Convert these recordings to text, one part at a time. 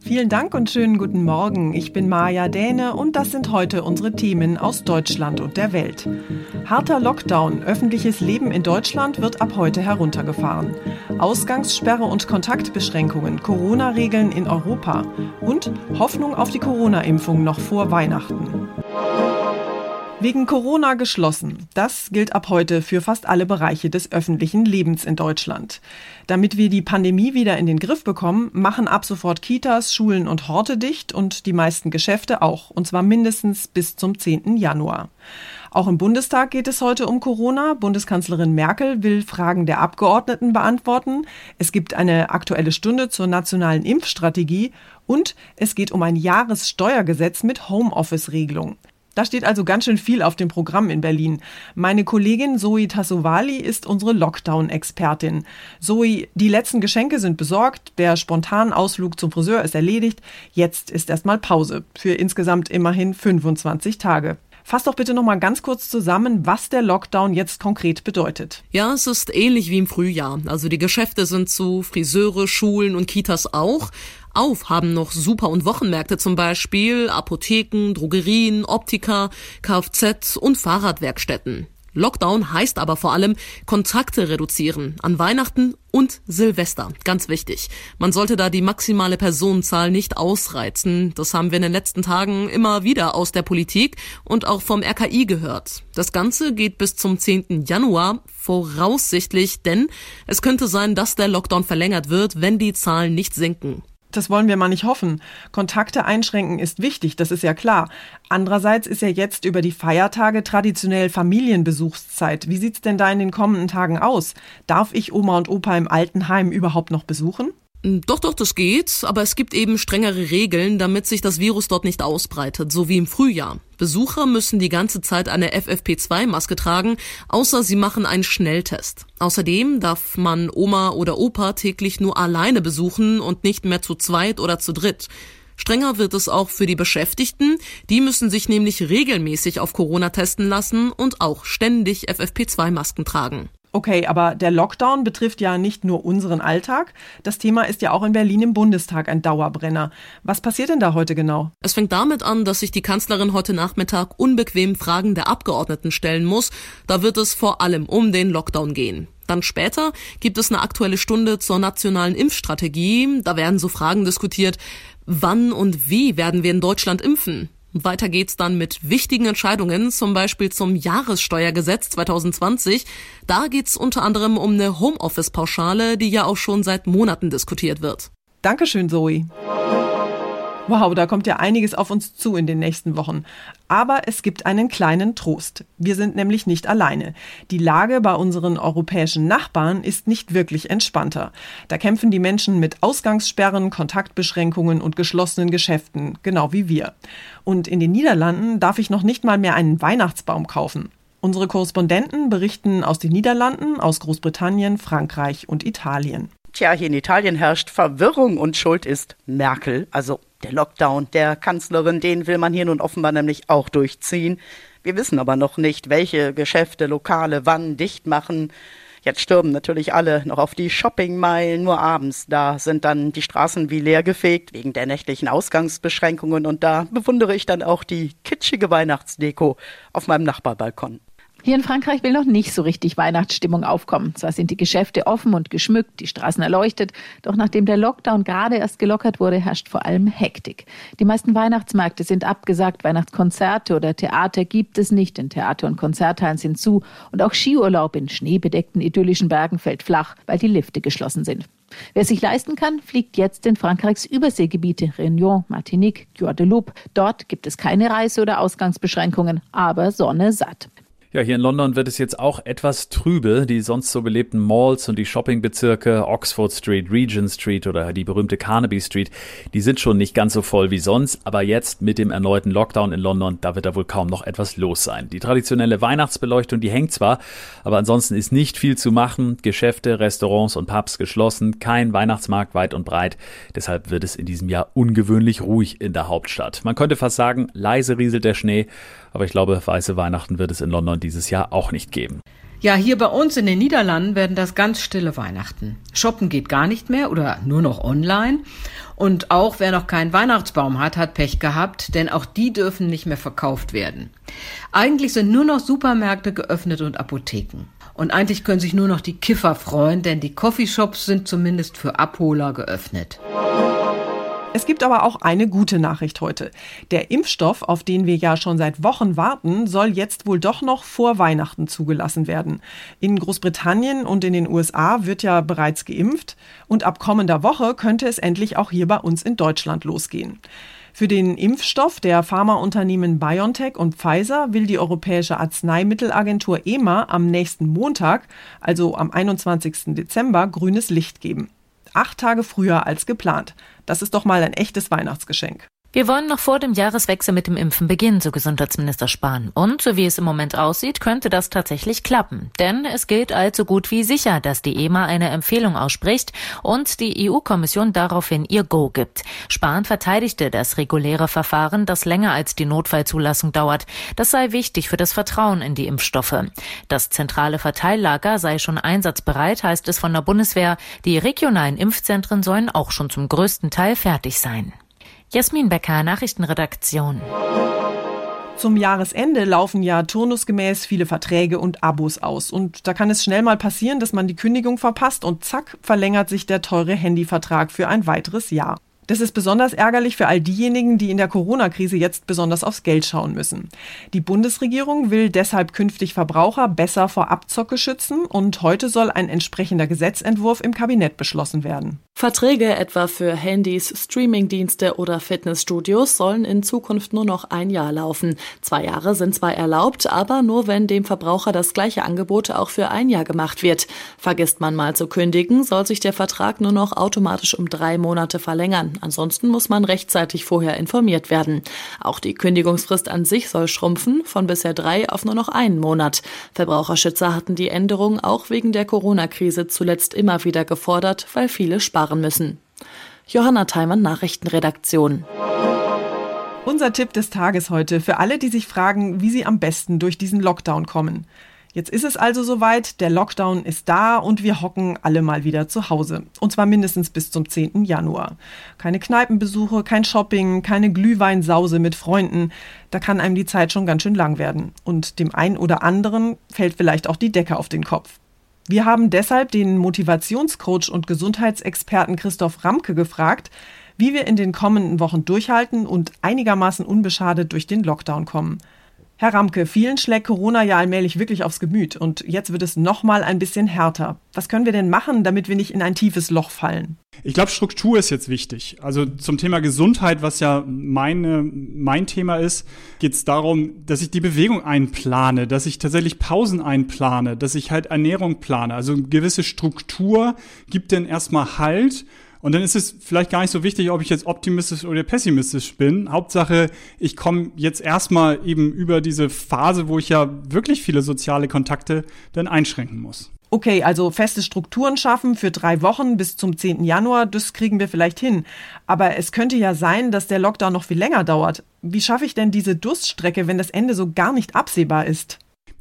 Vielen Dank und schönen guten Morgen. Ich bin Maja Däne und das sind heute unsere Themen aus Deutschland und der Welt. Harter Lockdown. Öffentliches Leben in Deutschland wird ab heute heruntergefahren. Ausgangssperre und Kontaktbeschränkungen, Corona-Regeln in Europa und Hoffnung auf die Corona-Impfung noch vor Weihnachten. Wegen Corona geschlossen. Das gilt ab heute für fast alle Bereiche des öffentlichen Lebens in Deutschland. Damit wir die Pandemie wieder in den Griff bekommen, machen ab sofort Kitas, Schulen und Horte dicht und die meisten Geschäfte auch, und zwar mindestens bis zum 10. Januar. Auch im Bundestag geht es heute um Corona. Bundeskanzlerin Merkel will Fragen der Abgeordneten beantworten. Es gibt eine aktuelle Stunde zur nationalen Impfstrategie und es geht um ein Jahressteuergesetz mit Homeoffice-Regelung. Da steht also ganz schön viel auf dem Programm in Berlin. Meine Kollegin Zoe Tassovali ist unsere Lockdown-Expertin. Zoe, die letzten Geschenke sind besorgt, der spontane Ausflug zum Friseur ist erledigt. Jetzt ist erstmal Pause für insgesamt immerhin 25 Tage. Fass doch bitte noch mal ganz kurz zusammen, was der Lockdown jetzt konkret bedeutet. Ja, es ist ähnlich wie im Frühjahr. Also die Geschäfte sind zu, Friseure, Schulen und Kitas auch. Auf haben noch Super- und Wochenmärkte zum Beispiel, Apotheken, Drogerien, Optiker, Kfz und Fahrradwerkstätten. Lockdown heißt aber vor allem Kontakte reduzieren an Weihnachten und Silvester. Ganz wichtig. Man sollte da die maximale Personenzahl nicht ausreizen. Das haben wir in den letzten Tagen immer wieder aus der Politik und auch vom RKI gehört. Das Ganze geht bis zum 10. Januar voraussichtlich, denn es könnte sein, dass der Lockdown verlängert wird, wenn die Zahlen nicht sinken. Das wollen wir mal nicht hoffen. Kontakte einschränken ist wichtig, das ist ja klar. Andererseits ist ja jetzt über die Feiertage traditionell Familienbesuchszeit. Wie sieht's denn da in den kommenden Tagen aus? Darf ich Oma und Opa im Altenheim überhaupt noch besuchen? Hm, doch, doch, das geht, aber es gibt eben strengere Regeln, damit sich das Virus dort nicht ausbreitet, so wie im Frühjahr. Besucher müssen die ganze Zeit eine FFP2-Maske tragen, außer sie machen einen Schnelltest. Außerdem darf man Oma oder Opa täglich nur alleine besuchen und nicht mehr zu zweit oder zu dritt. Strenger wird es auch für die Beschäftigten. Die müssen sich nämlich regelmäßig auf Corona testen lassen und auch ständig FFP2-Masken tragen. Okay, aber der Lockdown betrifft ja nicht nur unseren Alltag. Das Thema ist ja auch in Berlin im Bundestag ein Dauerbrenner. Was passiert denn da heute genau? Es fängt damit an, dass sich die Kanzlerin heute Nachmittag unbequem Fragen der Abgeordneten stellen muss. Da wird es vor allem um den Lockdown gehen. Dann später gibt es eine aktuelle Stunde zur nationalen Impfstrategie. Da werden so Fragen diskutiert. Wann und wie werden wir in Deutschland impfen? Weiter geht's dann mit wichtigen Entscheidungen, zum Beispiel zum Jahressteuergesetz 2020. Da geht's unter anderem um eine Homeoffice-Pauschale, die ja auch schon seit Monaten diskutiert wird. Dankeschön, Zoe. Wow, da kommt ja einiges auf uns zu in den nächsten Wochen. Aber es gibt einen kleinen Trost. Wir sind nämlich nicht alleine. Die Lage bei unseren europäischen Nachbarn ist nicht wirklich entspannter. Da kämpfen die Menschen mit Ausgangssperren, Kontaktbeschränkungen und geschlossenen Geschäften, genau wie wir. Und in den Niederlanden darf ich noch nicht mal mehr einen Weihnachtsbaum kaufen. Unsere Korrespondenten berichten aus den Niederlanden, aus Großbritannien, Frankreich und Italien. Tja, hier in Italien herrscht Verwirrung und Schuld ist Merkel, also der Lockdown der Kanzlerin, den will man hier nun offenbar nämlich auch durchziehen. Wir wissen aber noch nicht, welche Geschäfte, Lokale wann dicht machen. Jetzt stürmen natürlich alle noch auf die Shoppingmeilen, nur abends. Da sind dann die Straßen wie leer gefegt wegen der nächtlichen Ausgangsbeschränkungen und da bewundere ich dann auch die kitschige Weihnachtsdeko auf meinem Nachbarbalkon. Hier in Frankreich will noch nicht so richtig Weihnachtsstimmung aufkommen. Zwar sind die Geschäfte offen und geschmückt, die Straßen erleuchtet, doch nachdem der Lockdown gerade erst gelockert wurde, herrscht vor allem Hektik. Die meisten Weihnachtsmärkte sind abgesagt, Weihnachtskonzerte oder Theater gibt es nicht, denn Theater und Konzerthallen sind zu und auch Skiurlaub in schneebedeckten idyllischen Bergen fällt flach, weil die Lifte geschlossen sind. Wer sich leisten kann, fliegt jetzt in Frankreichs Überseegebiete Réunion, Martinique, Guadeloupe. Dort gibt es keine Reise- oder Ausgangsbeschränkungen, aber Sonne satt. Ja, hier in London wird es jetzt auch etwas trübe. Die sonst so belebten Malls und die Shoppingbezirke Oxford Street, Regent Street oder die berühmte Carnaby Street, die sind schon nicht ganz so voll wie sonst. Aber jetzt mit dem erneuten Lockdown in London, da wird da wohl kaum noch etwas los sein. Die traditionelle Weihnachtsbeleuchtung, die hängt zwar, aber ansonsten ist nicht viel zu machen. Geschäfte, Restaurants und Pubs geschlossen, kein Weihnachtsmarkt weit und breit. Deshalb wird es in diesem Jahr ungewöhnlich ruhig in der Hauptstadt. Man könnte fast sagen, leise rieselt der Schnee aber ich glaube, weiße Weihnachten wird es in London dieses Jahr auch nicht geben. Ja, hier bei uns in den Niederlanden werden das ganz stille Weihnachten. Shoppen geht gar nicht mehr oder nur noch online. Und auch wer noch keinen Weihnachtsbaum hat, hat Pech gehabt, denn auch die dürfen nicht mehr verkauft werden. Eigentlich sind nur noch Supermärkte geöffnet und Apotheken. Und eigentlich können sich nur noch die Kiffer freuen, denn die Coffeeshops sind zumindest für Abholer geöffnet. Es gibt aber auch eine gute Nachricht heute. Der Impfstoff, auf den wir ja schon seit Wochen warten, soll jetzt wohl doch noch vor Weihnachten zugelassen werden. In Großbritannien und in den USA wird ja bereits geimpft und ab kommender Woche könnte es endlich auch hier bei uns in Deutschland losgehen. Für den Impfstoff der Pharmaunternehmen BioNTech und Pfizer will die Europäische Arzneimittelagentur EMA am nächsten Montag, also am 21. Dezember, grünes Licht geben. Acht Tage früher als geplant. Das ist doch mal ein echtes Weihnachtsgeschenk. Wir wollen noch vor dem Jahreswechsel mit dem Impfen beginnen, so Gesundheitsminister Spahn. Und so wie es im Moment aussieht, könnte das tatsächlich klappen. Denn es gilt allzu gut wie sicher, dass die EMA eine Empfehlung ausspricht und die EU-Kommission daraufhin ihr Go gibt. Spahn verteidigte das reguläre Verfahren, das länger als die Notfallzulassung dauert. Das sei wichtig für das Vertrauen in die Impfstoffe. Das zentrale Verteillager sei schon einsatzbereit, heißt es von der Bundeswehr. Die regionalen Impfzentren sollen auch schon zum größten Teil fertig sein. Jasmin Becker, Nachrichtenredaktion. Zum Jahresende laufen ja turnusgemäß viele Verträge und Abos aus. Und da kann es schnell mal passieren, dass man die Kündigung verpasst und zack, verlängert sich der teure Handyvertrag für ein weiteres Jahr. Das ist besonders ärgerlich für all diejenigen, die in der Corona-Krise jetzt besonders aufs Geld schauen müssen. Die Bundesregierung will deshalb künftig Verbraucher besser vor Abzocke schützen und heute soll ein entsprechender Gesetzentwurf im Kabinett beschlossen werden. Verträge etwa für Handys, Streamingdienste oder Fitnessstudios sollen in Zukunft nur noch ein Jahr laufen. Zwei Jahre sind zwar erlaubt, aber nur wenn dem Verbraucher das gleiche Angebot auch für ein Jahr gemacht wird. Vergisst man mal zu kündigen, soll sich der Vertrag nur noch automatisch um drei Monate verlängern. Ansonsten muss man rechtzeitig vorher informiert werden. Auch die Kündigungsfrist an sich soll schrumpfen, von bisher drei auf nur noch einen Monat. Verbraucherschützer hatten die Änderung auch wegen der Corona-Krise zuletzt immer wieder gefordert, weil viele sparen müssen. Johanna Theimann, Nachrichtenredaktion. Unser Tipp des Tages heute für alle, die sich fragen, wie sie am besten durch diesen Lockdown kommen. Jetzt ist es also soweit, der Lockdown ist da und wir hocken alle mal wieder zu Hause. Und zwar mindestens bis zum 10. Januar. Keine Kneipenbesuche, kein Shopping, keine Glühweinsause mit Freunden. Da kann einem die Zeit schon ganz schön lang werden. Und dem einen oder anderen fällt vielleicht auch die Decke auf den Kopf. Wir haben deshalb den Motivationscoach und Gesundheitsexperten Christoph Ramke gefragt, wie wir in den kommenden Wochen durchhalten und einigermaßen unbeschadet durch den Lockdown kommen. Herr Ramke, vielen schlägt Corona ja allmählich wirklich aufs Gemüt und jetzt wird es noch mal ein bisschen härter. Was können wir denn machen, damit wir nicht in ein tiefes Loch fallen? Ich glaube, Struktur ist jetzt wichtig. Also zum Thema Gesundheit, was ja meine, mein Thema ist, geht es darum, dass ich die Bewegung einplane, dass ich tatsächlich Pausen einplane, dass ich halt Ernährung plane. Also gewisse Struktur gibt denn erstmal Halt und dann ist es vielleicht gar nicht so wichtig, ob ich jetzt optimistisch oder pessimistisch bin. Hauptsache, ich komme jetzt erstmal eben über diese Phase, wo ich ja wirklich viele soziale Kontakte dann einschränken muss. Okay, also feste Strukturen schaffen für drei Wochen bis zum 10. Januar, das kriegen wir vielleicht hin. Aber es könnte ja sein, dass der Lockdown noch viel länger dauert. Wie schaffe ich denn diese Durststrecke, wenn das Ende so gar nicht absehbar ist?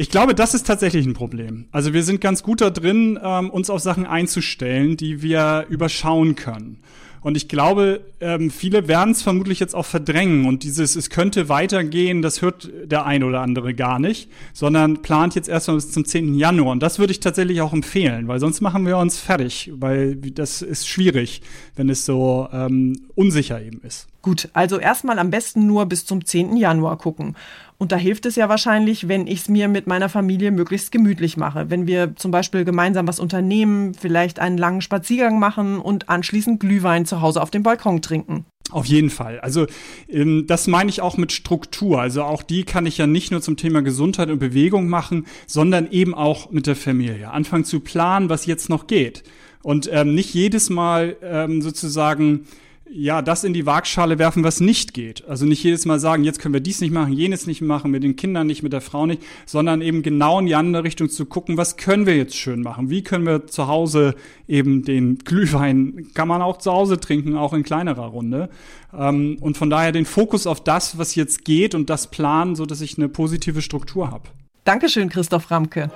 Ich glaube, das ist tatsächlich ein Problem. Also wir sind ganz gut da drin, ähm, uns auf Sachen einzustellen, die wir überschauen können. Und ich glaube, ähm, viele werden es vermutlich jetzt auch verdrängen und dieses, es könnte weitergehen, das hört der ein oder andere gar nicht, sondern plant jetzt erstmal bis zum 10. Januar. Und das würde ich tatsächlich auch empfehlen, weil sonst machen wir uns fertig, weil das ist schwierig, wenn es so ähm, unsicher eben ist. Gut, also erstmal am besten nur bis zum 10. Januar gucken. Und da hilft es ja wahrscheinlich, wenn ich es mir mit meiner Familie möglichst gemütlich mache. Wenn wir zum Beispiel gemeinsam was unternehmen, vielleicht einen langen Spaziergang machen und anschließend Glühwein zu Hause auf dem Balkon trinken. Auf jeden Fall. Also ähm, das meine ich auch mit Struktur. Also auch die kann ich ja nicht nur zum Thema Gesundheit und Bewegung machen, sondern eben auch mit der Familie. Anfangen zu planen, was jetzt noch geht. Und ähm, nicht jedes Mal ähm, sozusagen ja, das in die Waagschale werfen, was nicht geht. Also nicht jedes Mal sagen, jetzt können wir dies nicht machen, jenes nicht machen, mit den Kindern nicht, mit der Frau nicht, sondern eben genau in die andere Richtung zu gucken, was können wir jetzt schön machen? Wie können wir zu Hause eben den Glühwein, kann man auch zu Hause trinken, auch in kleinerer Runde. Ähm, und von daher den Fokus auf das, was jetzt geht und das planen, so dass ich eine positive Struktur habe. Dankeschön, Christoph Ramke.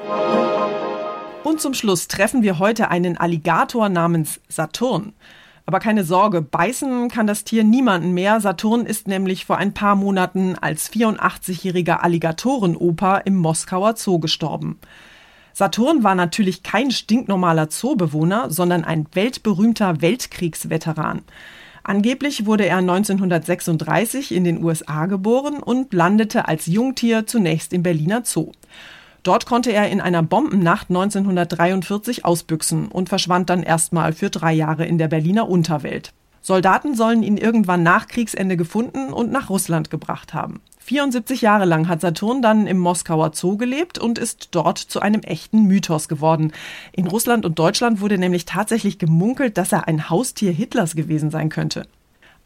Und zum Schluss treffen wir heute einen Alligator namens Saturn. Aber keine Sorge, beißen kann das Tier niemanden mehr. Saturn ist nämlich vor ein paar Monaten als 84-jähriger Alligatorenoper im Moskauer Zoo gestorben. Saturn war natürlich kein stinknormaler Zoobewohner, sondern ein weltberühmter Weltkriegsveteran. Angeblich wurde er 1936 in den USA geboren und landete als Jungtier zunächst im Berliner Zoo. Dort konnte er in einer Bombennacht 1943 ausbüchsen und verschwand dann erstmal für drei Jahre in der Berliner Unterwelt. Soldaten sollen ihn irgendwann nach Kriegsende gefunden und nach Russland gebracht haben. 74 Jahre lang hat Saturn dann im Moskauer Zoo gelebt und ist dort zu einem echten Mythos geworden. In Russland und Deutschland wurde nämlich tatsächlich gemunkelt, dass er ein Haustier Hitlers gewesen sein könnte.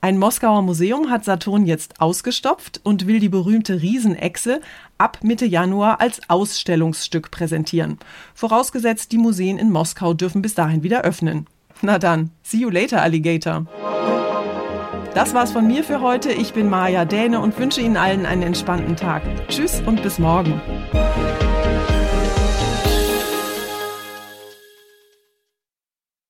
Ein Moskauer Museum hat Saturn jetzt ausgestopft und will die berühmte Riesenechse ab Mitte Januar als Ausstellungsstück präsentieren. Vorausgesetzt, die Museen in Moskau dürfen bis dahin wieder öffnen. Na dann, see you later, Alligator. Das war's von mir für heute. Ich bin Maja Däne und wünsche Ihnen allen einen entspannten Tag. Tschüss und bis morgen.